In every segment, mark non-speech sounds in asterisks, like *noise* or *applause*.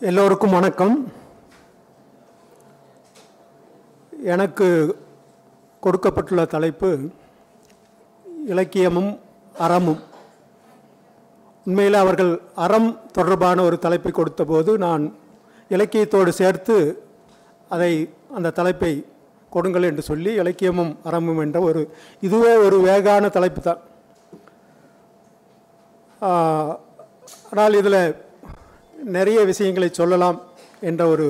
எல்லோருக்கும் வணக்கம். எனக்கு கொடுக்கப்பட்டுள்ள தலைப்பு இலக்கியமும் அறமும். உண்மையில் அவர்கள் அறம் தொடர்பான ஒரு தலைப்பை கொடுத்தபோது நான் இலக்கியத்தோடு சேர்த்து அதை அந்த தலைப்பை கொடுங்கள் என்று சொல்லி இலக்கியமும் அறமும் என்ற ஒரு இதுவே ஒரு வேகான தலைப்பு தான். ஆனால் இதில் நிறைய விஷயங்களை சொல்லலாம் என்ற ஒரு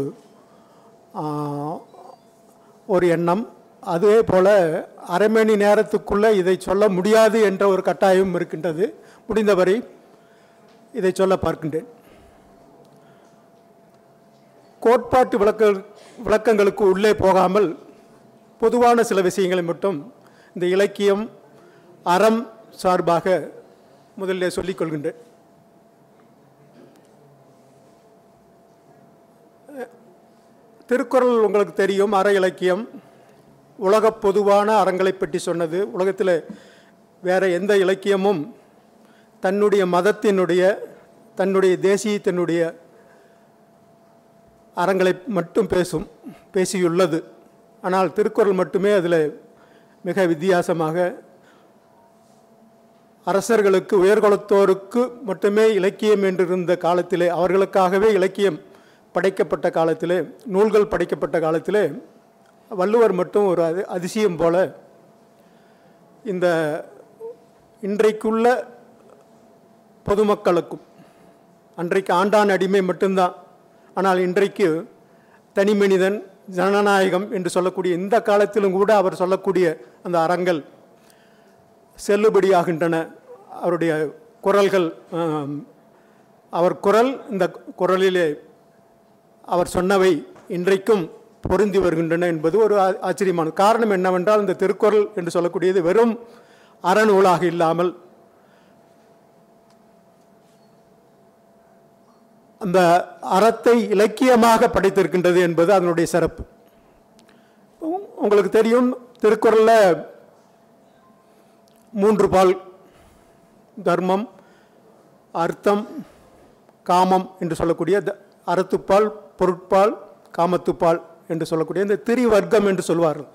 ஒரு எண்ணம். அதே போல் அரை மணி நேரத்துக்குள்ளே இதை சொல்ல முடியாது என்ற ஒரு கட்டாயம் இருக்கின்றது. முடிந்தவரை இதை சொல்ல பார்க்கின்றேன். கோட்பாட்டு விளக்க விளக்கங்களுக்கு உள்ளே போகாமல் பொதுவான சில விஷயங்களை மட்டும் இந்த இலக்கியம் அறம் சார்பாக முதலில் சொல்லிக்கொள்கின்றேன் திருக்குறள் உங்களுக்கு தெரியும் அற இலக்கியம். உலக பொதுவான அறங்களை பற்றி சொன்னது. உலகத்தில் வேறு எந்த இலக்கியமும் தன்னுடைய மதத்தினுடைய தன்னுடைய தேசியத்தினுடைய அறங்களை மட்டும் பேசும் பேசியுள்ளது. ஆனால் திருக்குறள் மட்டுமே அதில் மிக வித்தியாசமாக அரசர்களுக்கு உயர்குலத்தோருக்கு மட்டுமே இலக்கியம் என்றிருந்த காலத்திலே அவர்களுக்காகவே இலக்கியம் படைக்கப்பட்ட காலத்தில் நூல்கள் படைக்கப்பட்ட காலத்தில் வள்ளுவர் மட்டும் ஒரு அது அதிசயம் போல இந்த இன்றைக்குள்ள பொதுமக்களுக்கும் அன்றைக்கு ஆண்டான் அடிமை மட்டும்தான் ஆனால் இன்றைக்கு தனி மனிதன் ஜனநாயகம் என்று சொல்லக்கூடிய இந்த காலத்திலும் கூட அவர் சொல்லக்கூடிய அந்த அறங்கள் செல்லுபடியாகின்றன. அவருடைய குரல்கள் அவர் குரல் இந்த குரலிலே அவர் சொன்னவை இன்றைக்கும் பொருந்தி வருகின்றன என்பது ஒரு ஆச்சரியமான காரணம் என்னவென்றால் இந்த திருக்குறள் என்று சொல்லக்கூடியது வெறும் அறநூலாக இல்லாமல் அந்த அறத்தை இலக்கியமாக படைத்திருக்கின்றது என்பது அதனுடைய சிறப்பு. உங்களுக்கு தெரியும் திருக்குறளில் மூன்று பால் தர்மம் அர்த்தம் காமம் என்று சொல்லக்கூடிய த- அறத்துப்பால் பொருட்பால் காமத்துப்பால் என்று சொல்லக்கூடிய இந்த திரிவர்க்கம் என்று சொல்வார்கள்.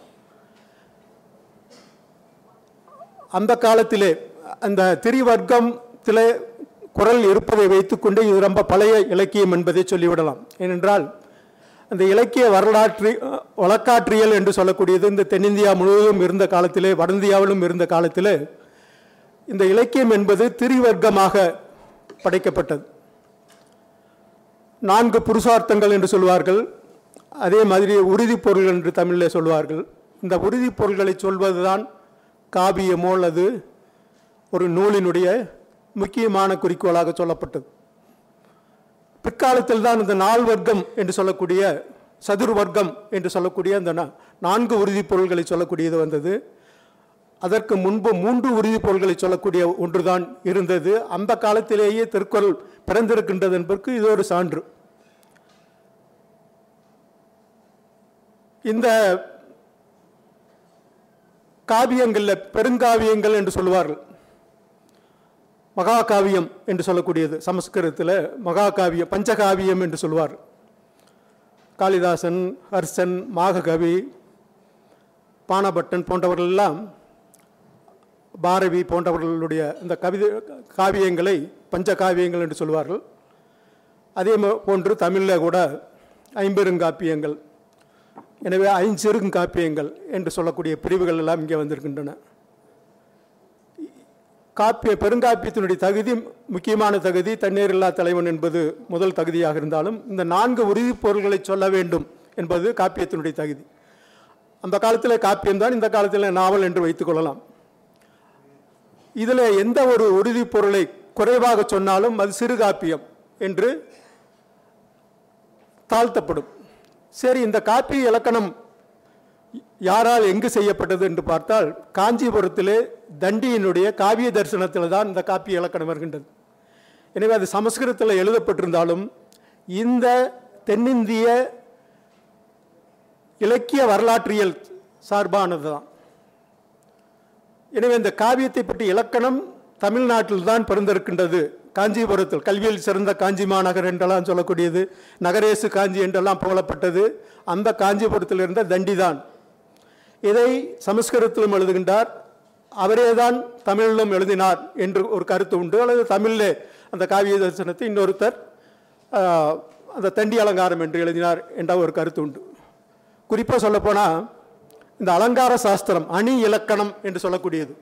அந்த காலத்திலே அந்த திரிவர்க்கத்திலே குரல் இருப்பதை வைத்துக்கொண்டு இது ரொம்ப பழைய இலக்கியம் என்பதை சொல்லிவிடலாம். ஏனென்றால் அந்த இலக்கிய வரலாற்று வழக்காற்றியல் என்று சொல்லக்கூடியது இந்த தென்னிந்தியா முழுவதும் இருந்த காலத்திலே வட இந்தியாவிலும் இருந்த காலத்திலே இந்த இலக்கியம் என்பது திரிவர்க்கமாக படைக்கப்பட்டது. நான்கு புருஷார்த்தங்கள் என்று சொல்வார்கள். அதே மாதிரி உறுதிப் பொருள் என்று தமிழில் சொல்வார்கள். இந்த உறுதிப் பொருள்களை சொல்வதுதான் காவியமோ அல்லது ஒரு நூலினுடைய முக்கியமான குறிக்கோளாக சொல்லப்பட்டது. பிற்காலத்தில் தான் இந்த நாள் வர்க்கம் என்று சொல்லக்கூடிய சதுர் வர்க்கம் என்று சொல்லக்கூடிய அந்த நான்கு உறுதிப் பொருள்களை சொல்லக்கூடியது வந்தது. அதற்கு முன்பு மூன்று உறுதிப்பொருள்களை சொல்லக்கூடிய ஒன்றுதான் இருந்தது. அந்த காலத்திலேயே திருக்குறள் பிறந்திருக்கின்றது என்பதற்கு இது ஒரு சான்று. இந்த காவியங்களில் பெருங்காவியங்கள் என்று சொல்லுவார்கள். மகாகாவியம் என்று சொல்லக்கூடியது. சமஸ்கிருதத்தில் மகாகாவியம் பஞ்சகாவியம் என்று சொல்வார் காளிதாசன் ஹர்ஷன் மாககவி பானபட்டன் போன்றவர்கள் எல்லாம் பாரதி போன்றவர்களுடைய இந்த கவிதை காவியங்களை பஞ்ச காவியங்கள் என்று சொல்வார்கள். அதே போன்று தமிழில் கூட ஐம்பெருங்காப்பியங்கள் எனவே ஐஞ்சிறுங்காப்பியங்கள் என்று சொல்லக்கூடிய பிரிவுகள் எல்லாம் இங்கே வந்திருக்கின்றன. காப்பிய பெருங்காப்பியத்தினுடைய தகுதி முக்கியமான தகுதி தண்ணீரில்லா தலைவன் என்பது முதல் தகுதியாக இருந்தாலும் இந்த நான்கு உறுதிப் பொருள்களை சொல்ல வேண்டும் என்பது காப்பியத்தினுடைய தகுதி. அந்த காலத்தில் காப்பியம்தான் இந்த காலத்தில் நாவல் என்று வைத்துக்கொள்ளலாம் இதில் எந்த ஒரு உறுதிப் பொருளை குறைவாக சொன்னாலும் அது சிறுகாப்பியம் என்று தாழ்த்தப்படும். சரி இந்த காப்பி இலக்கணம் யாரால் எங்கு செய்யப்பட்டது என்று பார்த்தால் காஞ்சிபுரத்திலே தண்டியினுடைய காவிய தரிசனத்தில் தான் இந்த காப்பிய இலக்கணம் வருகின்றது. எனவே அது சமஸ்கிருதத்தில் எழுதப்பட்டிருந்தாலும் இந்த தென்னிந்திய இலக்கிய வரலாற்றியல் சார்பானது தான் எனவே இந்த காவியத்தை பற்றி இலக்கணம் தமிழ்நாட்டில் தான் பிறந்திருக்கின்றது. காஞ்சிபுரத்தில் கல்வியில் சிறந்த காஞ்சி மாநகர் என்றெல்லாம் சொல்லக்கூடியது நகரேசு காஞ்சி என்றெல்லாம் புகழப்பட்டது. அந்த காஞ்சிபுரத்தில் இருந்த தண்டிதான். இதை சமஸ்கிருதத்திலும் எழுதுகின்றார். அவரேதான் தமிழிலும் எழுதினார் என்று ஒரு கருத்து உண்டு. அல்லது தமிழிலே அந்த காவிய தரிசனத்தை இன்னொருத்தர் அந்த தண்டி அலங்காரம் என்று எழுதினார் என்ற ஒரு கருத்து உண்டு. குறிப்பாக சொல்லப்போனால் இந்த அலங்கார சாஸ்திரம் அணி இலக்கணம் என்று சொல்லக்கூடியது.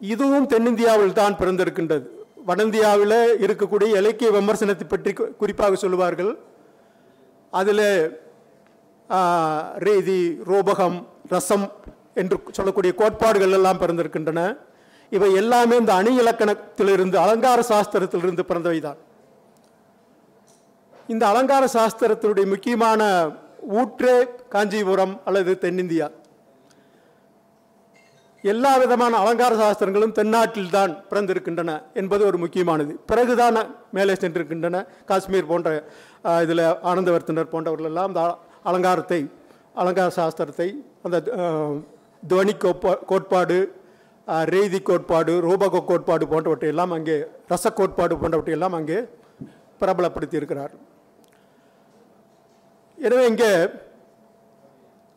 இதுவும் தென்னிந்தியாவில் தான் பிறந்திருக்கின்றது. வடந்தியாவில் இருக்கக்கூடிய இலக்கிய விமர்சனத்தை பற்றி கு- குறிப்பாக சொல்லுவார்கள். அதில் ரீதி ரோபகம் ரசம் என்று சொல்லக்கூடிய கோட்பாடுகள் எல்லாம் பிறந்திருக்கின்றன. இவை எல்லாமே இந்த அணி இலக்கணத்திலிருந்து அலங்கார சாஸ்திரத்திலிருந்து பிறந்தவை தான் இந்த அலங்கார சாஸ்திரத்தினுடைய முக்கியமான ஊற்றே காஞ்சிபுரம் அல்லது தென்னிந்தியா. எல்லா விதமான அலங்கார சாஸ்திரங்களும் தென்னாட்டில் தான் பிறந்திருக்கின்றன என்பது ஒரு முக்கியமானது. பிறகுதான் மேலே சென்றிருக்கின்றன. காஷ்மீர் போன்ற இதில் ஆனந்தவர்த்தனர் போன்றவர்கள் எல்லாம் அந்த அலங்காரத்தை அலங்கார சாஸ்திரத்தை அந்த துவனி கோட்பா கோட்பாடு அஹ், ரீதி கோட்பாடு ரூபக கோட்பாடு போன்றவற்றை எல்லாம் அங்கே ரச கோட்பாடு போன்றவற்றை எல்லாம் அங்கே பிரபலப்படுத்தியிருக்கிறார். எனவே இங்கே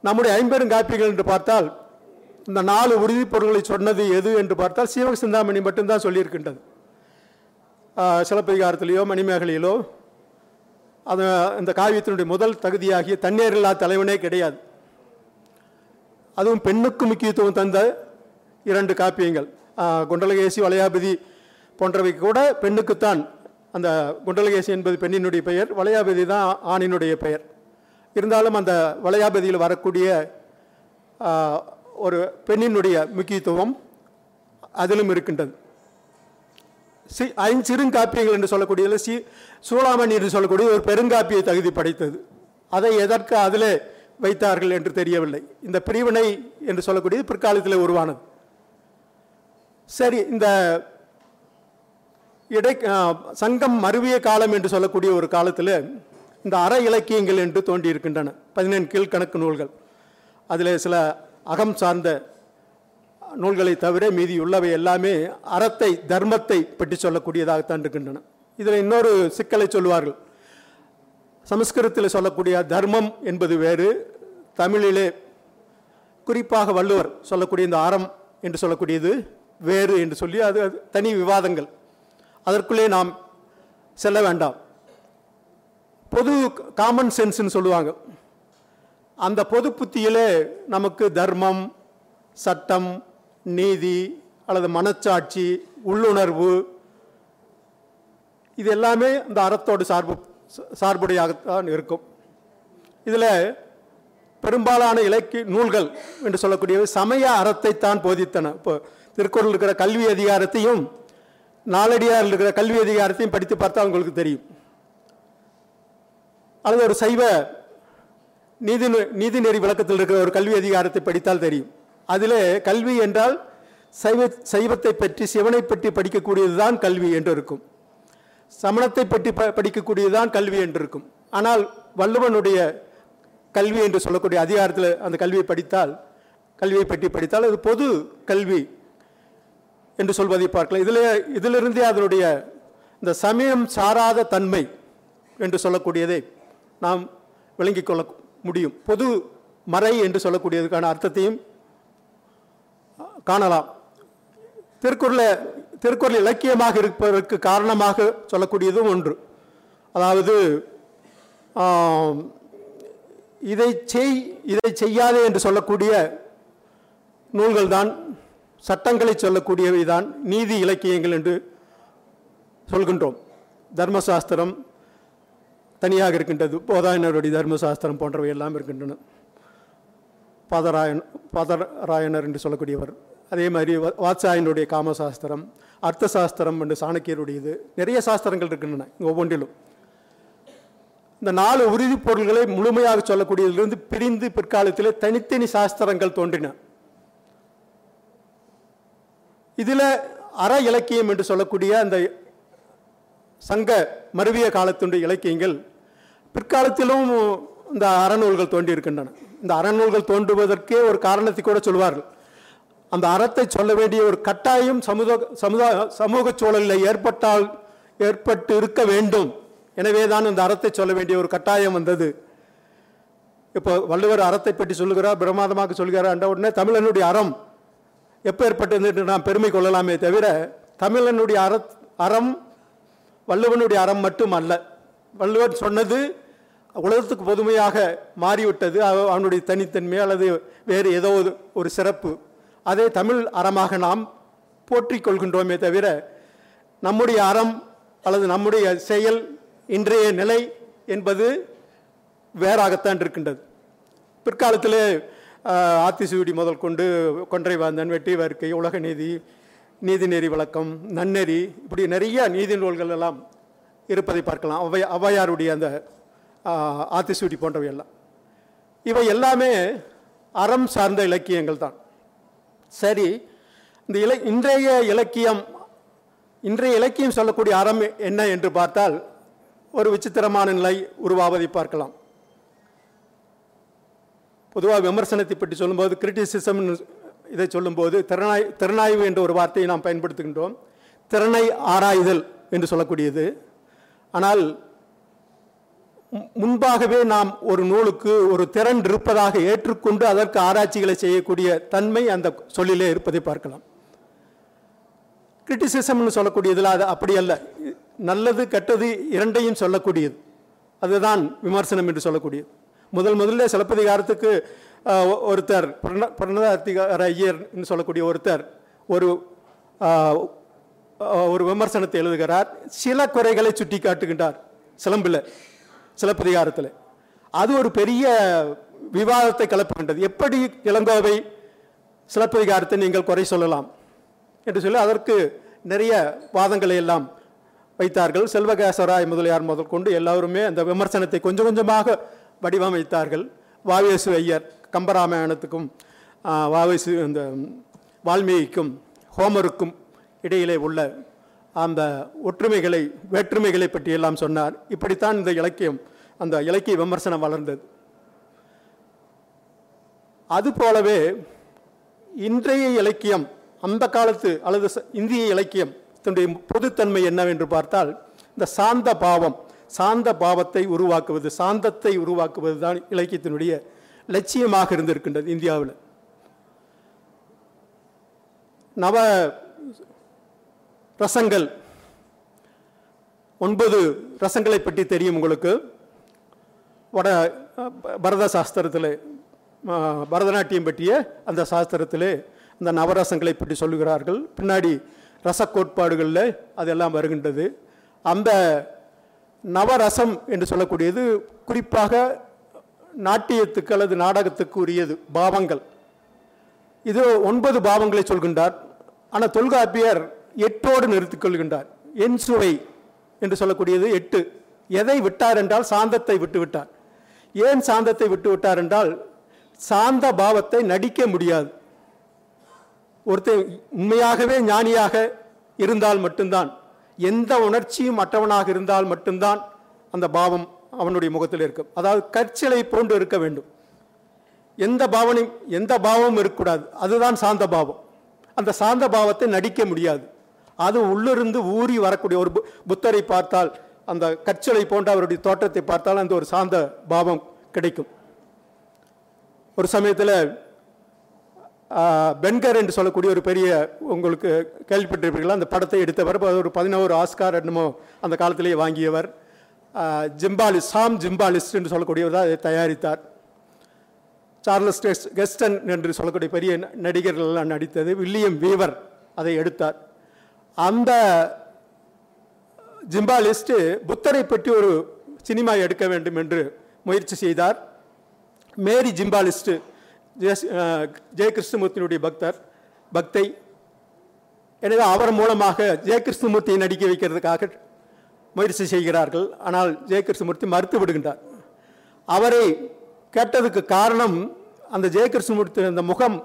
நம்முடைய ஐம்பெருங்காப்பிகள் என்று பார்த்தால் இந்த நாலு உறுதிப்பொருள்களை சொன்னது எது என்று பார்த்தால் சீவக சிந்தாமணி மட்டும்தான் சொல்லியிருக்கின்றது. சிலப்பதிகாரத்திலேயோ மணிமேகலையிலோ அது இந்த காவியத்தினுடைய முதல் தகுதியாகிய தண்ணீரில்லா தலைவனே கிடையாது. அதுவும் பெண்ணுக்கு முக்கியத்துவம் தந்த இரண்டு காப்பியங்கள். குண்டலகேசி வளையாபதி போன்றவை கூட பெண்ணுக்குத்தான் அந்த குண்டலகேசி என்பது பெண்ணினுடைய பெயர் வளையாபதி தான் ஆணினுடைய பெயர். இருந்தாலும் அந்த வளையாபதியில் வரக்கூடிய ஒரு பெண்ணினுடைய முக்கியத்துவம் அதிலும் இருக்கின்றது. சி ஐஞ்சிறுங்காப்பியங்கள் என்று சொல்லக்கூடியதில் சி சூளாமணி என்று சொல்லக்கூடிய ஒரு பெருங்காப்பிய தகுதி படைத்தது. அதை எதற்கு அதிலே வைத்தார்கள் என்று தெரியவில்லை. இந்த பிரிவினை என்று சொல்லக்கூடியது பிற்காலத்தில் உருவானது. சரி இந்த இடை சங்கம் மருவிய காலம் என்று சொல்லக்கூடிய ஒரு காலத்தில் இந்த அற இலக்கியங்கள் என்று தோன்றியிருக்கின்றன. பதினெண் கீழ்கணக்கு நூல்கள். அதில் சில அகம் சார்ந்த நூல்களை தவிர மீதி உள்ளவை எல்லாமே அறத்தை தர்மத்தை பற்றி சொல்லக்கூடியதாகத்தான் இருக்கின்றன. இதில் இன்னொரு சிக்கலை சொல்லுவார்கள். சமஸ்கிருதத்தில் சொல்லக்கூடிய தர்மம் என்பது வேறு தமிழிலே குறிப்பாக வள்ளுவர் சொல்லக்கூடிய இந்த அறம் என்று சொல்லக்கூடியது வேறு என்று சொல்லி அது தனி விவாதங்கள். அதற்குள்ளே நாம் செல்ல வேண்டாம். பொது காமன் சென்ஸ்னு சொல்லுவாங்க. அந்த பொது புத்தியிலே நமக்கு தர்மம் சட்டம் நீதி அல்லது மனச்சாட்சி உள்ளுணர்வு இது எல்லாமே இந்த அறத்தோடு சார்பு சார்புடையாகத்தான் இருக்கும். இதில் பெரும்பாலான இலக்கிய நூல்கள் என்று சொல்லக்கூடியவை சமய அறத்தைத்தான் போதித்தன. இப்போ திருக்குறள் இருக்கிற கல்வி அதிகாரத்தையும் நாலடியாரில் இருக்கிற கல்வி அதிகாரத்தையும் படித்து பார்த்தா உங்களுக்கு தெரியும். அல்லது ஒரு சைவ நீதி நீதிநெறி விளக்கத்தில் இருக்கிற ஒரு கல்வி அதிகாரத்தை படித்தால் தெரியும். அதிலே கல்வி என்றால் சைவ சைவத்தை பற்றி சிவனை பற்றி படிக்கக்கூடியது தான் கல்வி என்று இருக்கும் சமணத்தை பற்றி ப படிக்கக்கூடியது தான் கல்வி என்று இருக்கும் ஆனால் வள்ளுவனுடைய கல்வி என்று சொல்லக்கூடிய அதிகாரத்தில் அந்த கல்வியை படித்தால் கல்வியை பற்றி படித்தால் அது பொது கல்வி என்று சொல்வதை பார்க்கலாம். இதில் இதிலிருந்தே அதனுடைய இந்த சமயம் சாராத தன்மை என்று சொல்லக்கூடியதை. நாம் விளங்கிக் கொள்ள முடியும். பொது மறை என்று சொல்லக்கூடியதுக்கான அர்த்தத்தையும் காணலாம். திருக்குறளை திருக்குறள் இலக்கியமாக இருப்பதற்கு காரணமாக சொல்லக்கூடியதும் ஒன்று. அதாவது இதை செய் இதை செய்யாதே என்று சொல்லக்கூடிய நூல்கள் தான் சட்டங்களை சொல்லக்கூடியவை தான் நீதி இலக்கியங்கள் என்று சொல்கின்றோம். தர்மசாஸ்திரம் தனியாக இருக்கின்றது. போதாயனருடைய தர்மசாஸ்திரம் போன்றவை எல்லாம் இருக்கின்றன. பாதராயன் பாதராயனர் என்று சொல்லக்கூடியவர். அதே மாதிரி வா- வாத்சாயனுடைய காமசாஸ்திரம் அர்த்த சாஸ்திரம் என்று சாணக்கியருடையது. நிறைய சாஸ்திரங்கள் இருக்கின்றன ஒவ்வொன்றிலும். இந்த நாலு உறுதிப் பொருள்களை முழுமையாக சொல்லக்கூடியதிலிருந்து பிரிந்து பிற்காலத்தில் தனித்தனி சாஸ்திரங்கள் தோன்றின. இதில் அற இலக்கியம் என்று சொல்லக்கூடிய அந்த சங்க மருவிய காலத்துடைய இலக்கியங்கள் பிற்காலத்திலும் இந்த அறநூல்கள் தோன்றியிருக்கின்றன. இந்த அறநூல்கள் தோன்றுவதற்கே ஒரு காரணத்தை கூட சொல்வார்கள். அந்த அறத்தை சொல்ல வேண்டிய ஒரு கட்டாயம் சமுதாய சமுதாய சமூக சூழலில் ஏற்பட்டால் ஏற்பட்டு இருக்க வேண்டும். எனவே தான் இந்த அறத்தை சொல்ல வேண்டிய ஒரு கட்டாயம் வந்தது. இப்போ வள்ளுவர் அறத்தை பற்றி சொல்லுகிறார் பிரமாதமாக சொல்கிறார் என்ற உடனே தமிழனுடைய அறம் எப்போ ஏற்பட்டது என்று நாம் பெருமை கொள்ளலாமே தவிர தமிழனுடைய அற அறம் வள்ளுவனுடைய அறம் மட்டும் அல்ல வள்ளுவர் சொன்னது உலகத்துக்கு பொதுமையாக மாறிவிட்டது. அவனுடைய தனித்தன்மை அல்லது வேறு ஏதோ ஒரு- சிறப்பு. அதை தமிழ் அறமாக நாம் போற்றிக் கொள்கின்றோமே தவிர நம்முடைய அறம் அல்லது நம்முடைய செயல் இன்றைய நிலை என்பது வேறாகத்தான் இருக்கின்றது. பிற்காலத்தில் ஆத்திசூடி முதல் கொண்டு கொன்றை வாந்தன் வெட்டி வர்க்கை உலக நீதி நீதிநெறி விளக்கம் நன்னெறி இப்படி நிறைய நீதி நூல்கள் எல்லாம் இருப்பதை பார்க்கலாம். அவை ஔவையாருடைய அந்த ஆத்திசூடி போன்றவை எல்லாம் இவை எல்லாமே அறம் சார்ந்த இலக்கியங்கள் தான். சரி இந்த இல இன்றைய இலக்கியம் இன்றைய இலக்கியம் சொல்லக்கூடிய அறம் என்ன என்று பார்த்தால் ஒரு விசித்திரமான நிலை உருவாவதை பார்க்கலாம். பொதுவாக விமர்சனத்தை பற்றி சொல்லும்போது கிரிட்டிசிசம்னு இதை சொல்லும்போது திறனாய் திறனாய்வு என்ற ஒரு வார்த்தையை நாம் பயன்படுத்துகின்றோம். திறனை ஆராய்தல் என்று சொல்லக்கூடியது. ஆனால் முன்பாகவே நாம் ஒரு நூலுக்கு ஒரு திறன் இருப்பதாக ஏற்றுக்கொண்டு அதற்கு ஆராய்ச்சிகளை செய்யக்கூடிய தன்மை அந்த சொல்லிலே இருப்பதை பார்க்கலாம். கிரிட்டிசிசம்னு சொல்லக்கூடியதில் அது அப்படி அல்ல. நல்லது கெட்டது இரண்டையும் சொல்லக்கூடியது. அதுதான் விமர்சனம் என்று சொல்லக்கூடியது. முதல் முதல்ல சிலப்பதிகாரத்துக்கு ஒருத்தர் பிரண- பிரணதார்த்திகார ஐயர்னு சொல்லக்கூடிய ஒருத்தர் ஒரு ஒரு விமர்சனத்தை எழுதுகிறார். சில குறைகளை சுட்டி காட்டுகின்றார் சிலம்பில் சிலப்பதிகாரத்தில். அது ஒரு பெரிய விவாதத்தை கிளப்புகின்றது எப்படி இளங்கோவை சிலப்பதிகாரத்தை நீங்கள் குறை சொல்லலாம்? என்று சொல்லி அதற்கு நிறைய வாதங்களை எல்லாம் வைத்தார்கள். செல்வகேசராய் முதலியார் முதல் கொண்டு எல்லாருமே அந்த விமர்சனத்தை கொஞ்சம் கொஞ்சமாக வடிவமைத்தார்கள். வாவேசு ஐயர் கம்பராமாயணத்துக்கும் ஆ, இந்த வால்மீகிக்கும் ஹோமருக்கும் இடையிலே உள்ள அந்த ஒற்றுமைகளை வேற்றுமைகளை பற்றியெல்லாம் சொன்னார். இப்படித்தான் இந்த இலக்கியம் அந்த இலக்கிய விமர்சனம் வளர்ந்தது. அதுபோலவே இன்றைய இலக்கியம் அந்த காலத்து அல்லது இந்திய இலக்கியம் தன்னுடைய பொதுத்தன்மை என்னவென்று பார்த்தால் இந்த சாந்த பாவம் சாந்த பாவத்தை உருவாக்குவது சாந்தத்தை உருவாக்குவது தான் இலக்கியத்தினுடைய லட்சியமாக இருந்திருக்கின்றது இந்தியாவில். நவ ரசங்கள் ஒன்பது ரசங்களை பற்றி தெரியும் உங்களுக்கு. வட பரத சாஸ்திரத்தில் பரதநாட்டியம் பற்றிய அந்த சாஸ்திரத்திலே அந்த நவரசங்களை பற்றி சொல்லுகிறார்கள். பின்னாடி ரச கோட்பாடுகளில் அதெல்லாம் வருகின்றது. அந்த நவரசம் என்று சொல்லக்கூடியது குறிப்பாக நாட்டியத்துக்கு அல்லது நாடகத்துக்கு உரியது பாவங்கள். இது ஒன்பது பாவங்களை சொல்கின்றார். ஆனால் தொல்காப்பியர் எட்டோடு நிறுத்திக் கொள்கின்றார். என் சுவை என்று சொல்லக்கூடியது எட்டு. எதை விட்டார் என்றால் சாந்தத்தை விட்டு விட்டார். ஏன் சாந்தத்தை விட்டு விட்டார் என்றால் சாந்த பாவத்தை நடிக்க முடியாது. ஒருத்தன் உண்மையாகவே ஞானியாக இருந்தால் மட்டும்தான் எந்த உணர்ச்சியும் மற்றவனாக இருந்தால் மட்டும்தான் அந்த பாவம் அவனுடைய முகத்தில் இருக்கும். அதாவது கற்சிலை போன்று இருக்க வேண்டும். எந்த பாவனையும் எந்த பாவமும் இருக்கக்கூடாது. அதுதான் சாந்த பாவம். அந்த சாந்த பாவத்தை நடிக்க முடியாது. அது உள்ளிருந்து ஊறி வரக்கூடிய ஒரு பு- புத்தரை பார்த்தால் அந்த கற்சிலை போன்ற அவருடைய தோற்றத்தை பார்த்தால் அந்த ஒரு சாந்த பாவம் கிடைக்கும். ஒரு சமயத்தில் பென்கர் என்று சொல்லக்கூடிய ஒரு பெரிய உங்களுக்கு கேள்விப்பட்டிருப்பீர்களா? அந்த படத்தை எடுத்தவர் ஒரு பதினோரு ஆஸ்கார் என்னமோ அந்த காலத்திலேயே வாங்கியவர். ஜிம்பாலிஸ் சாம் ஜிம்பாலிஸ்ட் என்று சொல்லக்கூடியவர் தான் அதை தயாரித்தார். சார்லஸ் கெஸ் கெஸ்டன் என்று சொல்லக்கூடிய பெரிய நடிகர்கள்லாம் நடிகர்கள் எல்லாம் நடித்தது. வில்லியம் வீவர் அதை எடுத்தார். அந்த ஜிம்பாலிஸ்ட் புத்தரை பற்றி ஒரு சினிமா எடுக்க வேண்டும் என்று முயற்சி செய்தார். மேரி ஜிம்பாலிஸ்ட் ஜெய கிருஷ்ணமூர்த்தியினுடைய பக்தர் பக்தை. எனவே அவர் மூலமாக ஜெய கிருஷ்ணமூர்த்தியை நடிக்க வைக்கிறதுக்காக முயற்சி செய்கிறார்கள். ஆனால் ஜெய கிருஷ்ணமூர்த்தி மறுத்து விடுகின்றார் அவரை கேட்டதுக்கு காரணம் அந்த ஜெய கிருஷ்ணமூர்த்தி அந்த முகம்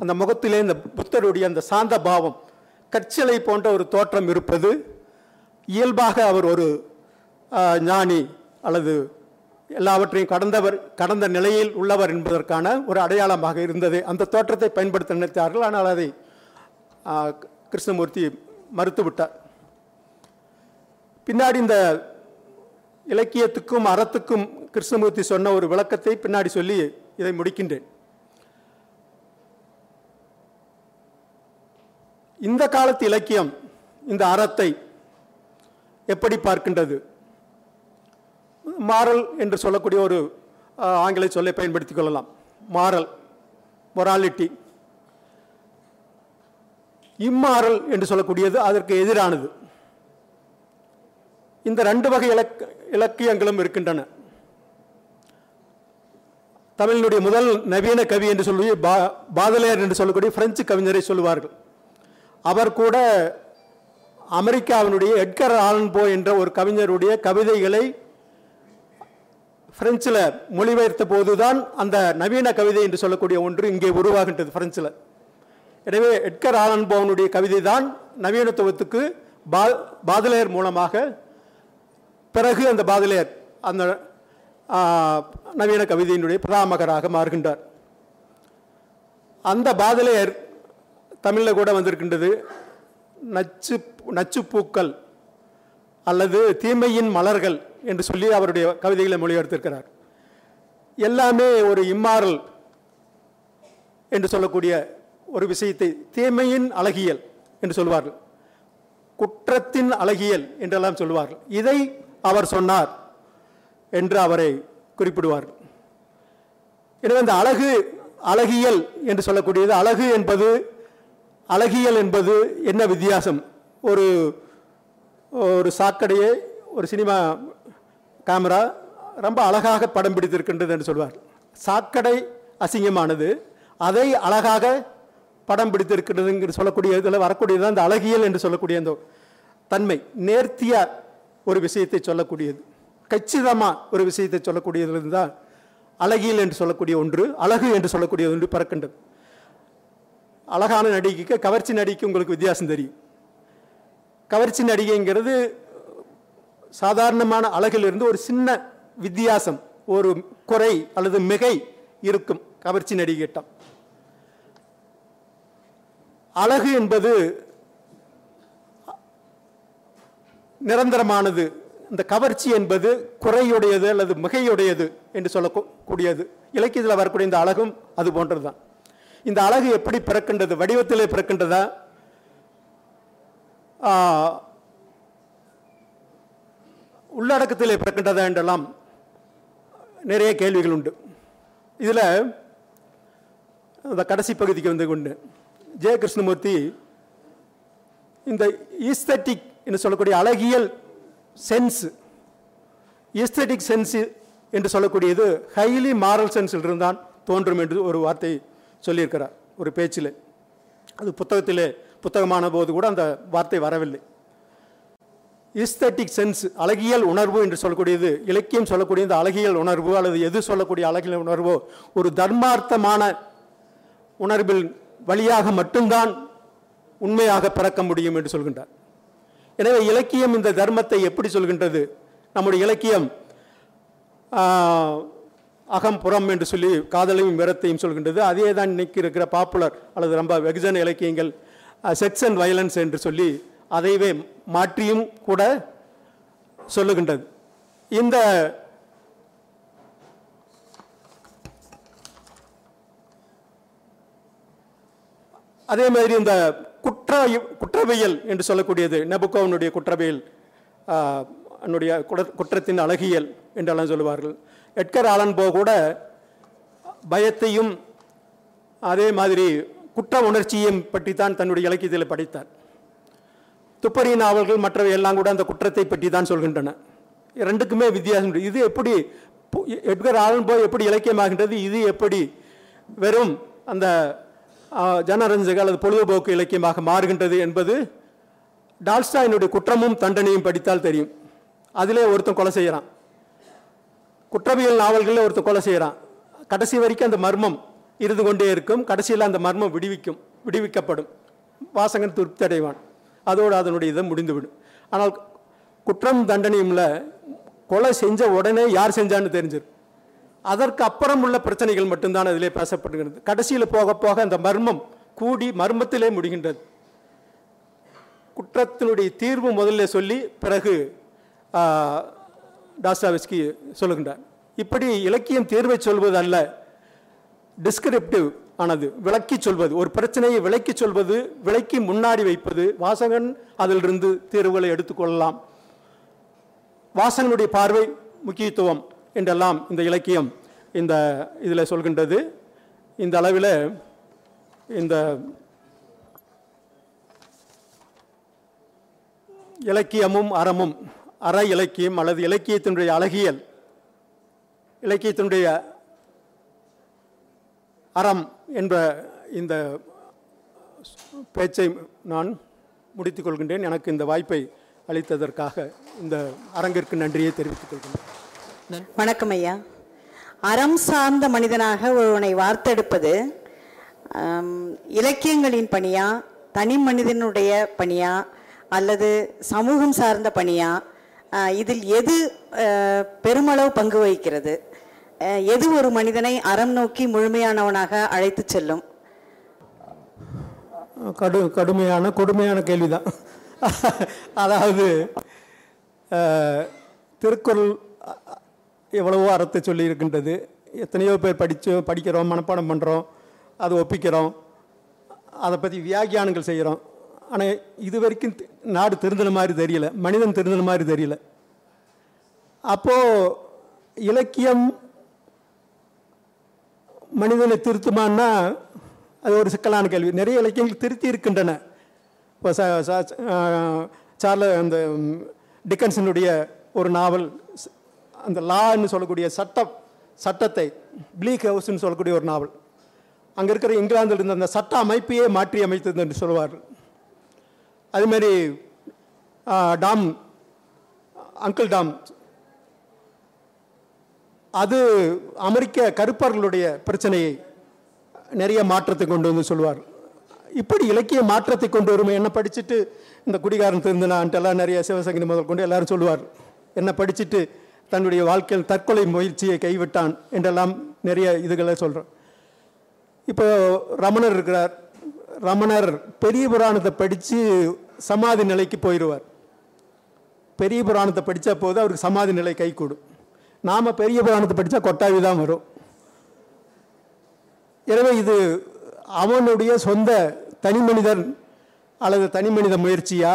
அந்த முகத்திலே இந்த புத்தருடைய அந்த சாந்த பாவம் கற்சிலை போன்ற ஒரு தோற்றம் இருப்பது இயல்பாக அவர் ஒரு ஞானி அல்லது எல்லாவற்றையும் கடந்தவர் கடந்த நிலையில் உள்ளவர் என்பதற்கான ஒரு அடையாளமாக இருந்தது. அந்த தோற்றத்தை பயன்படுத்த நினைத்தார்கள். ஆனால் அதை கிருஷ்ணமூர்த்தி மறுத்துவிட்டார். பின்னாடி இந்த இலக்கியத்துக்கும் அறத்துக்கும் கிருஷ்ணமூர்த்தி சொன்ன ஒரு விளக்கத்தை பின்னாடி சொல்லி இதை முடிக்கின்றேன். இந்த காலத்து இலக்கியம் இந்த அறத்தை எப்படி பார்க்கின்றது? மாரல் என்று சொல்லக்கூடிய ஒரு ஆங்கில சொல்லை பயன்படுத்திக் கொள்ளலாம். மாரல் மொராலிட்டி இம்மாரல் என்று சொல்லக்கூடியது அதற்கு எதிரானது. இந்த ரெண்டு வகை இலக் இலக்கியங்களும் இருக்கின்றன. தமிழினுடைய முதல் நவீன கவி என்று சொல்லி பா பாதலையர் என்று சொல்லக்கூடிய பிரெஞ்சு கவிஞரை சொல்லுவார்கள். அவர் கூட அமெரிக்காவினுடைய எட்கர் ஆலன்போ என்ற ஒரு கவிஞருடைய கவிதைகளை பிரெஞ்சில் மொழிபெயர்த்த போதுதான் அந்த நவீன கவிதை என்று சொல்லக்கூடிய ஒன்று இங்கே உருவாகின்றது பிரெஞ்சில். எனவே எட்கர் ஆலன்போவனுடைய கவிதை தான் நவீனத்துவத்துக்கு பா பாதலையர் மூலமாக பிறகு அந்த பாதலேயர் அந்த நவீன கவிதையினுடைய பிராமகராக மாறுகின்றார். அந்த பாதலேயர் தமிழில் கூட வந்திருக்கின்றது. நச்சு நச்சுப்பூக்கள் அல்லது தீமையின் மலர்கள் என்று சொல்லி அவருடைய கவிதைகளை மொழிபெயர்த்திருக்கிறார். எல்லாமே ஒரு இம்மாறல் என்று சொல்லக்கூடிய ஒரு விஷயத்தை தீமையின் அழகியல் என்று சொல்வார்கள். குற்றத்தின் அழகியல் என்றெல்லாம் சொல்வார்கள். இதை அவர் சொன்னார் என்று அவரை குறிப்பிடுவார். எனவே அந்த அழகு அழகியல் என்று சொல்லக்கூடியது அழகு என்பது அழகியல் என்பது என்ன வித்தியாசம்? ஒரு ஒரு சாக்கடையை ஒரு சினிமா கேமரா ரொம்ப அழகாக படம் பிடித்திருக்கின்றது என்று சொல்வார். சாக்கடை அசிங்கமானது அதை அழகாக படம் பிடித்திருக்கிறது சொல்லக்கூடிய இதில் வரக்கூடியது அந்த அழகியல் என்று சொல்லக்கூடிய அந்த தன்மை. நேர்த்தியாக ஒரு விஷயத்தை சொல்லக்கூடியது. கச்சிதமாக ஒரு விஷயத்தை சொல்லக்கூடியது இருந்தால் அழகியல் என்று சொல்லக்கூடிய ஒன்று அழகு என்று சொல்லக்கூடிய ஒன்று பிறக்கின்றது. அழகான நடிகைக்கு கவர்ச்சி நடிகைக்கு உங்களுக்கு வித்தியாசம் தெரியும். கவர்ச்சி நடிகைங்கிறது சாதாரணமான அழகிலிருந்து ஒரு சின்ன வித்தியாசம் ஒரு குறை அல்லது மிகை இருக்கும் கவர்ச்சி நடிகைட்டம். அழகு என்பது நிரந்தரமானது. இந்த கவர்ச்சி என்பது குறையுடையது அல்லது மிகையுடையது என்று சொல்லக்கூடியது. இலக்கியத்தில் வரக்கூடிய இந்த அழகும் அது போன்றது தான் இந்த அழகு எப்படி பிறக்கின்றது வடிவத்திலே பிறக்கின்றதா? உள்ளடக்கத்திலே பிறக்கின்றதா என்றெல்லாம் நிறைய கேள்விகள் உண்டு. இதில் அந்த கடைசி பகுதிக்கு வந்து கொண்டு ஜெய கிருஷ்ணமூர்த்தி இந்த ஈஸ்தட்டிக் என்று சொல்லக்கூடிய அழகியல் சென்ஸ் எஸ்தெட்டிக் சென்ஸ் என்று சொல்லக்கூடியது ஹைலி மாரல் சென்ஸில் இருந்தான் தோன்றும் என்று ஒரு வார்த்தை சொல்லியிருக்கிறார் ஒரு பேச்சில். அது புத்தகத்திலே புத்தகமான போது கூட அந்த வார்த்தை வரவில்லை. ஈஸ்தட்டிக் சென்ஸ் அழகியல் உணர்வு என்று சொல்லக்கூடியது இலக்கியம் சொல்லக்கூடிய இந்த அழகியல் உணர்வு அல்லது எது சொல்லக்கூடிய அழகியல் உணர்வோ ஒரு தர்மார்த்தமான உணர்வில் வழியாக மட்டும்தான் உண்மையாக பிறக்க முடியும் என்று சொல்கின்றார். எனவே இலக்கியம் இந்த தர்மத்தை எப்படி சொல்கின்றது? நம்முடைய இலக்கியம் அகம் புறம் என்று சொல்லி காதலையும் விரத்தையும் சொல்கின்றது. அதே தான் இன்னைக்கு இருக்கிற பாப்புலர் அல்லது ரொம்ப வெகுஜன இலக்கியங்கள் செக்ஸ் அண்ட் வயலன்ஸ் என்று சொல்லி அதைவே மாற்றியும் கூட சொல்லுகின்றது. இந்த அதே மாதிரி இந்த குற்ற குற்றவியல் என்று சொல்லக்கூடியது. நெபுக்கோவனுடைய குற்றவியல் என்னுடைய குற்றத்தின் அழகியல் என்றெல்லாம் சொல்லுவார்கள். எட்கர் ஆலன் போ கூட பயத்தையும் அதே மாதிரி குற்ற உணர்ச்சியையும் பற்றி தான் தன்னுடைய இலக்கியத்தில் படித்தார். துப்பறி நாவல்கள் மற்றவை எல்லாம் கூட அந்த குற்றத்தை பற்றி தான் சொல்கின்றன. ரெண்டுக்குமே வித்தியாசம் இது எப்படி எட்கர் ஆலன்போ எப்படி இலக்கியமாகின்றது இது எப்படி வெறும் அந்த ஜனரஞ்சக அல்லது பொழுதுபோக்கு இலக்கியமாக மாறுகின்றது என்பது டால்ஸ்டாயினுடைய குற்றமும் தண்டனையும் படித்தால் தெரியும். அதிலே ஒருத்தன் கொலை செய்கிறான் குற்றவியல் நாவல்களில் ஒருத்தன் கொலை செய்கிறான் கடைசி வரைக்கும் அந்த மர்மம் இருந்து கொண்டே இருக்கும். கடைசியில் அந்த மர்மம் விடுவிக்கும் விடுவிக்கப்படும். வாசகன் திருப்தி அடைவான். அதோடு அதனுடைய இதை முடிந்துவிடும். ஆனால் குற்றம் தண்டனையும்ல கொலை செஞ்ச உடனே யார் செஞ்சான்னு தெரிஞ்சிடும் அதற்கு அப்புறம் உள்ள பிரச்சனைகள் மட்டும்தான் அதிலே பேசப்படுகிறது. கடைசியில் போக போக அந்த மர்மம் கூடி மர்மத்திலே முடிகின்றது. குற்றத்தினுடைய தீர்வு முதல்ல சொல்லி பிறகு டாஸ்டாவிஸ்கி சொல்லுகின்றார். இப்படி இலக்கியம் தீர்வை சொல்வது அல்ல டிஸ்கிரிப்டிவ் ஆனது விளக்கி சொல்வது. ஒரு பிரச்சனையை விளக்கி சொல்வது விளக்கி முன்னாடி வைப்பது வாசகன் அதிலிருந்து தீர்வுகளை எடுத்துக்கொள்ளலாம். வாசகனுடைய பார்வை முக்கியத்துவம். என்றெல்லாம் இந்த இலக்கியம் இந்த இதில் சொல்கின்றது. இந்த அளவில் இந்த இலக்கியமும் அறமும் அற இலக்கியம் அல்லது இலக்கியத்தினுடைய அழகியல் இலக்கியத்தினுடைய அறம் என்ற இந்த பேச்சை நான் முடித்துக் கொள்கின்றேன். எனக்கு இந்த வாய்ப்பை அளித்ததற்காக இந்த அரங்கிற்கு நன்றியை தெரிவித்துக் கொள்கின்றேன். வணக்கம் ஐயா. அறம் சார்ந்த மனிதனாக ஒருவனை வார்த்தெடுப்பது இலக்கியங்களின் பணியா தனி மனிதனுடைய பணியா அல்லது சமூகம் சார்ந்த பணியா இதில் எது பெருமளவு பங்கு வகிக்கிறது? எது ஒரு மனிதனை அறம் நோக்கி முழுமையானவனாக அழைத்துச் செல்லும்? கடு கடுமையான கொடுமையான கேள்விதான். அதாவது திருக்குறள் எவ்வளவோ அறத்தை சொல்லி இருக்கின்றது எத்தனையோ பேர் படித்து படிக்கிறோம் மனப்பாடம் பண்ணுறோம் அதை ஒப்பிக்கிறோம். அதை பற்றி வியாக்கியானங்கள் செய்கிறோம். ஆனால் இது வரைக்கும் நாடு திருந்தின மாதிரி தெரியல. மனிதன் திருந்தின மாதிரி தெரியல. அப்போது இலக்கியம் மனிதனை திருத்துமான்னா அது ஒரு சிக்கலான கேள்வி. நிறைய இலக்கியங்கள் திருத்தி இருக்கின்றன. இப்போ சார்ல அந்த டிக்கன்சனுடைய ஒரு நாவல் அந்த லான்னு சொல்லக்கூடிய சட்டம் சட்டத்தை ப்ளீக் ஹவுஸ்னு சொல்லக்கூடிய ஒரு நாவல் அங்கே இருக்கிற இங்கிலாந்தில் இருந்த அந்த சட்ட அமைப்பையே மாற்றி அமைத்தது என்று சொல்லுவார் அதுமாரி டாம் அங்கிள் டாம் அது அமெரிக்க கருப்பர்களுடைய பிரச்சனையை நிறைய மாற்றத்தை கொண்டு வந்து சொல்லுவார் இப்படி இலக்கிய மாற்றத்தை கொண்டு வரும் என்ன படிச்சுட்டு இந்த குடிகாரன் திருந்தினான்ட்டு எல்லாம் நிறைய சிவசங்கி முதல் கொண்டு எல்லாரும் சொல்லுவார் என்ன படிச்சுட்டு தன்னுடைய வாழ்க்கையில் தற்கொலை முயற்சியை கைவிட்டான் என்றெல்லாம் நிறைய இதுகளை சொல்கிறோம் இப்போ ரமணர் இருக்கிறார். ரமணர் பெரிய புராணத்தை படித்து சமாதி நிலைக்கு போயிடுவார். பெரிய புராணத்தை படித்த போது அவருக்கு சமாதி நிலை கைகூடும் நாம் பெரிய புராணத்தை படித்தா கொட்டாவி தான் வரும். எனவே இது அவனுடைய சொந்த தனி மனிதன் அல்லது தனி மனித முயற்சியா?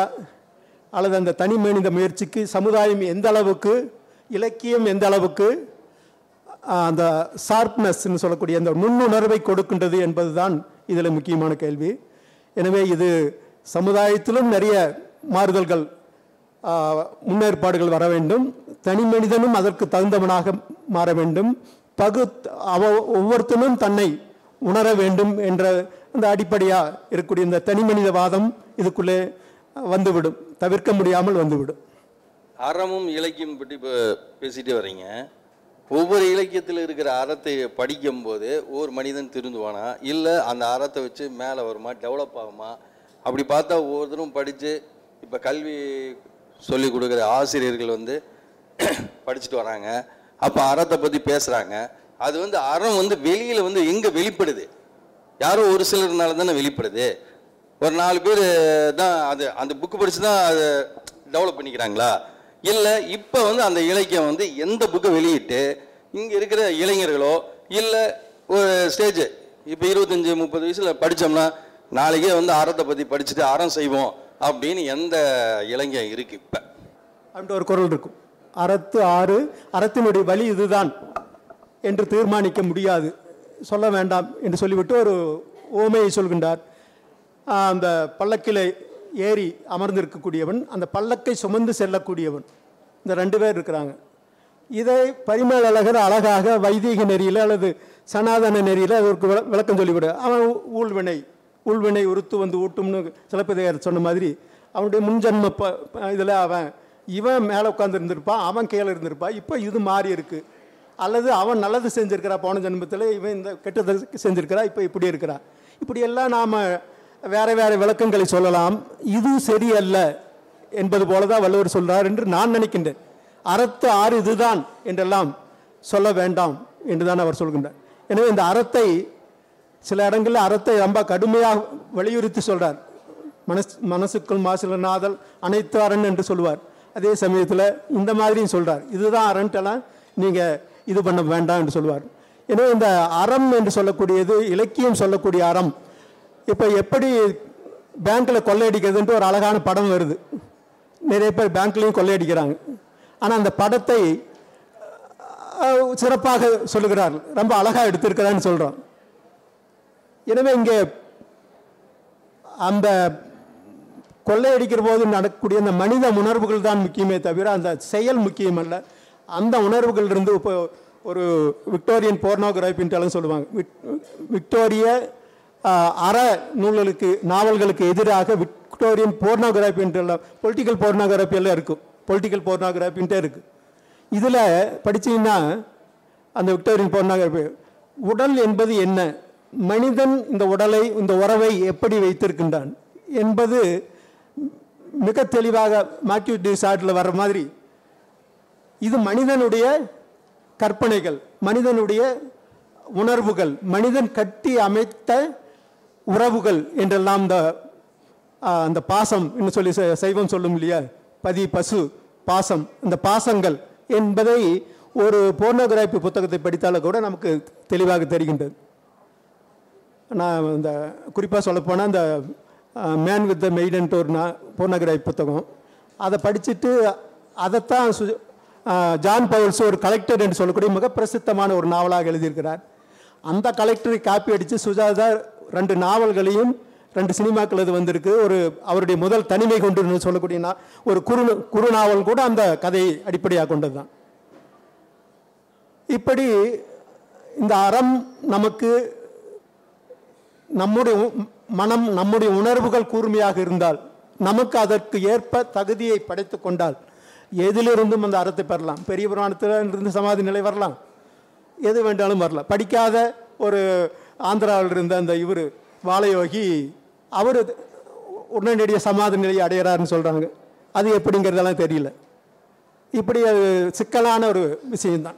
அல்லது அந்த தனி மனித முயற்சிக்கு சமுதாயம் எந்த அளவுக்கு இலக்கியம் எந்த அளவுக்கு அந்த ஷார்ப்னஸ்ன்னு சொல்லக்கூடிய அந்த நுண்ணுணர்வை கொடுக்கின்றது என்பதுதான் இதில் முக்கியமான கேள்வி. எனவே இது சமுதாயத்திலும் நிறைய மாறுதல்கள் முன்னேற்பாடுகள் வர வேண்டும். தனி மனிதனும் அதற்கு தகுந்தவனாக மாற வேண்டும். பகு அவ ஒவ்வொருத்தனும் தன்னை உணர வேண்டும் என்ற அந்த அடிப்படையாக இருக்கக்கூடிய இந்த தனி மனிதவாதம் இதுக்குள்ளே வந்துவிடும். தவிர்க்க முடியாமல் வந்துவிடும். அறமும் இலக்கியம் பற்றி இப்போ பேசிகிட்டே வர்றீங்க. ஒவ்வொரு இலக்கியத்தில் இருக்கிற அறத்தை படிக்கும்போது ஒரு மனிதன் திருந்துவானா? இல்லை அந்த அறத்தை வச்சு மேலே வருமா? டெவலப் ஆகுமா? அப்படி பார்த்தா ஒவ்வொருத்தரும் படித்து இப்போ கல்வி சொல்லி கொடுக்குற ஆசிரியர்கள் வந்து *clears throat* படிச்சுட்டு வராங்க. அப்போ அறத்தை பற்றி பேசுகிறாங்க அது வந்து அறம் வந்து வெளியில் வந்து எங்கே வெளிப்படுது? யாரோ ஒரு சிலர்னால தானே வெளிப்படுது. ஒரு நாலு பேர் தான் அது அந்த புக்கு படித்து தான் அதை டெவலப் பண்ணிக்கிறாங்களா? இல்லை இப்போ வந்து அந்த இலக்கியம் வந்து எந்த புக்கை வெளியிட்டு இங்கே இருக்கிற இளைஞர்களோ இல்லை ஒரு ஸ்டேஜ் இப்போ இருபத்தஞ்சி முப்பது வயசில் படித்தோம்னா நாளைக்கே வந்து அறத்தை பற்றி படிச்சுட்டு அறம் செய்வோம் அப்படின்னு எந்த இளைஞன் இருக்குது இப்போ? அப்படின்ட்டு ஒரு குரல் இருக்கும். அறத்து ஆறு அறத்தினுடைய வழி இதுதான் என்று தீர்மானிக்க முடியாது. சொல்ல வேண்டாம் என்று சொல்லிவிட்டு ஒரு ஓமையை சொல்கின்றார். அந்த பல்லக்கில் ஏறி அமர்ந்திருக்கக்கூடியவன் அந்த பல்லக்கை சுமந்து செல்லக்கூடியவன். இந்த ரெண்டு பேர் இருக்கிறாங்க. இதை பரிமேலழகர் அழகாக வைதீக நெறியில் அல்லது சனாதன நெறியில் அதற்கு விள- விளக்கம் சொல்லிவிடு அவன் ஊழ்வினை ஊழ்வினை உறுத்து வந்து ஊட்டும்னு சிலப்பதிகாரர் சொன்ன மாதிரி அவனுடைய முன்ஜன்ம ப இதில் அவன் இவன் மேலே உட்காந்து இருந்திருப்பான் அவன் கீழே இருந்திருப்பான் இப்போ இது மாறி இருக்கு. அல்லது அவன் நல்லது செஞ்சிருக்கிறா போன ஜென்மத்தில் இவன் இந்த கெட்டதை செஞ்சுருக்கிறா இப்போ இப்படி இருக்கிறா இப்படியெல்லாம் நாம் வேறு வேறு விளக்கங்களை சொல்லலாம். இது சரியல்ல. என்பது போல தான் வள்ளுவர் சொல்றார் என்று நான் நினைக்கின்றேன். அறத்து ஆறு இதுதான் என்றெல்லாம் சொல்ல வேண்டாம் என்றுதான் அவர் சொல்கின்றார். எனவே இந்த அறத்தை சில இடங்களில் அறத்தை ரொம்ப கடுமையாக வலியுறுத்தி சொல்றார். மனசு மனசுக்குள் மாசிலநாதல் அனைத்து அரண் என்று சொல்லுவார். அதே சமயத்தில் இந்த மாதிரியும் சொல்றார். இதுதான் அரண்ட்டெல்லாம் நீங்கள் இது பண்ண வேண்டாம் என்று சொல்லுவார். எனவே இந்த அறம் என்று சொல்லக்கூடியது இலக்கியம் சொல்லக்கூடிய அறம் இப்போ எப்படி பேங்க்கில் கொள்ளையடிக்கிறதுன்ட்டு ஒரு அழகான படம் வருது. நிறைய பேர் பேங்க்லேயும் கொள்ளையடிக்கிறாங்க. ஆனால் அந்த படத்தை சிறப்பாக சொல்லுகிறார்கள் ரொம்ப அழகாக எடுத்திருக்கிறான்னு சொல்கிறோம் எனவே இங்கே அந்த கொள்ளையடிக்கிற போது நடக்கக்கூடிய அந்த மனித உணர்வுகள் தான் முக்கியமே தவிர அந்த செயல் முக்கியமல்ல அந்த உணர்வுகள் இருந்து இப்போ ஒரு விக்டோரியன் போர்னோகிராஃபின்ட்டாலும் சொல்லுவாங்க. விக்டோரிய அற நூல்களுக்கு நாவல்களுக்கு எதிராக க்ளோரின் போர்னோகிராஃபி என்றெல்லாம் பொலிட்டிக்கல் போர்னோகிராஃபி எல்லாம் இருக்கும். பொலிட்டிக்கல் போர்னோகிராஃபின்ட்டே இருக்குது இதில் படிச்சீங்கன்னா அந்த விக்டோரியன் போர்னோகிராஃபி உடல் என்பது என்ன? மனிதன் இந்த உடலை இந்த உறவை எப்படி வைத்திருக்கின்றான்? என்பது மிக தெளிவாக மாத்யூ டிசார்டில் வர்ற மாதிரி இது மனிதனுடைய கற்பனைகள் மனிதனுடைய உணர்வுகள் மனிதன் கட்டி அமைத்த உறவுகள் என்றெல்லாம் இந்த அந்த பாசம் என்று சொல்லி சை- சைவம் சொல்லும் இல்லையா? பதி பசு பாசம் இந்த பாசங்கள் என்பதை ஒரு போர்னோகிராஃபி புத்தகத்தை படித்தாலும் கூட நமக்கு தெளிவாக தெரிகின்றது. நான் இந்த குறிப்பாக சொல்லப்போனால் இந்த மேன் வித் த மெய்டன்ட்டு ஒரு நான் போர்னோகிராஃபி புத்தகம். அதை படிச்சுட்டு அதைத்தான் சு ஜான் பவுல்ஸ் ஒரு கலெக்டர் என்று சொல்லக்கூடிய மிக பிரசித்தமான ஒரு நாவலாக எழுதியிருக்கிறார். அந்த கலெக்டரை காப்பி அடித்து சுஜாதா ரெண்டு நாவல்களையும் ரெண்டு சினிமாக்கள் இது வந்திருக்கு. ஒரு அவருடைய முதல் தனிமை கொண்டு சொல்லக்கூடிய ஒரு குறு குறுநாவல் கூட அந்த கதையை அடிப்படையாக கொண்டது தான் இப்படி இந்த அறம் நமக்கு நம்முடைய மனம் நம்முடைய உணர்வுகள் கூர்மையாக இருந்தால் நமக்கு அதற்கு ஏற்ப தகுதியை படைத்து கொண்டால் எதிலிருந்தும் அந்த அறத்தை பெறலாம். பெரிய புராணத்தில் இருந்து சமாதி நிலை வரலாம். எது வேண்டாலும் வரலாம். படிக்காத ஒரு ஆந்திராவில் இருந்த அந்த இவர் வாலயோகி அவர் உடனடியாக சமாதி நிலையை அடையிறாருன்னு சொல்கிறாங்க அது எப்படிங்கிறதெல்லாம் தெரியல. இப்படி அது சிக்கலான ஒரு விஷயம்தான்.